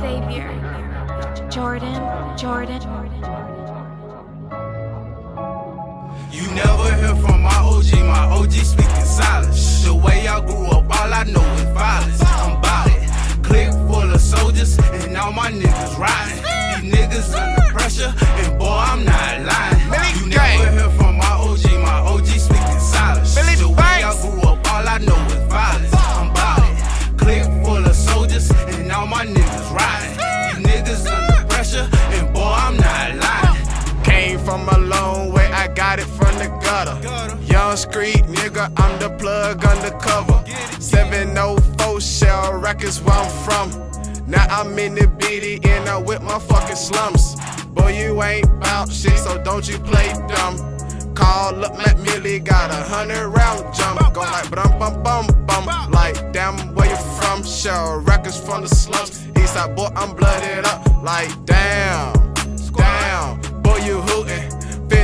Savior, Jordan, Jordan. You never hear from my OG, my OG speaking silence. The way I grew got it from the gutter. Young street nigga, I'm the plug undercover. 704 Shell Records, where I'm from. Now I'm in the BD and I'm with my fucking slums. Boy, you ain't bout shit, so don't you play dumb. Call up Matt Millie, got a hundred round jump. Go like bum bum bum bum. Like damn, where you from? Shell Records from the slums. Eastside boy, I'm blooded up. Like damn.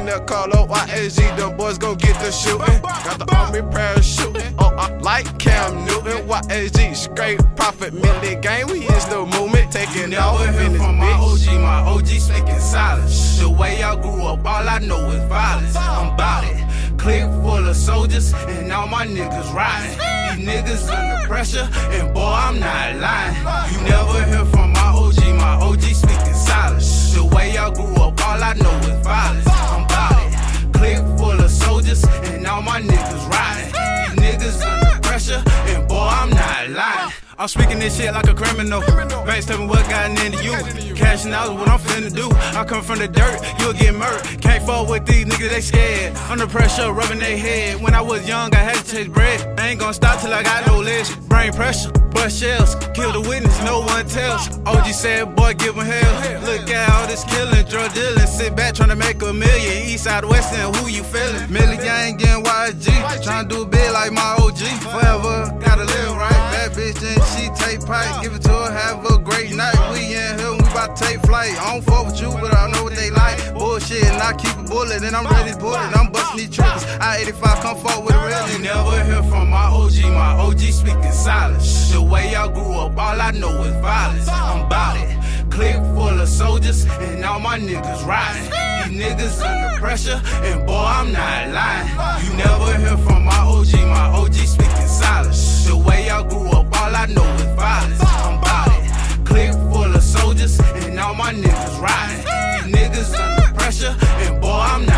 Boy, you hootin'. Finna call up YSG, them boys gon' get the shooting. Got the army parachuting. Oh, I like Cam Newton. YSG, straight profit, milli game. We is the movement, taking off Never in hear this from my. OG, my OG speaking silence. The way I grew up, all I know is violence. I'm bout it. Click full of soldiers, and all my niggas riding. These niggas under pressure, and boy, I'm not lying. You never niggas riding. These niggas under pressure, and boy, I'm not lying. I'm speaking this shit like a criminal. Backstabbing what gotten into you. Cashing out is what I'm finna do. I come from the dirt, you'll get murked. Can't fall with these niggas, they scared. Under pressure, rubbing their head. When I was young, I had to chase bread. I ain't gonna stop till I got no legs. Brain pressure, bust shells. Kill the witness, no one tells. OG said, boy, give him hell. Look at all this killing, drug dealing. Sit back trying to make a million. East side, west end, who you feeling? Milli gang, getting YG. Trying to do big like my OG. Forever, take pipe. Give it to her, have a great night. We in here, we about to take flight. I don't fuck with you, but I know what they like. Bullshit, and I keep a bullet, and I'm ready to pull it. I'm busting these triggers. I 85 come forward with a real never hear from my OG, my OG speaking silence. The way I grew up, all I know is violence. I'm bout it. Click full of soldiers, and all my niggas riding. These niggas under pressure, and boy, I'm not lying. You never hear from my OG, And boy, I'm not.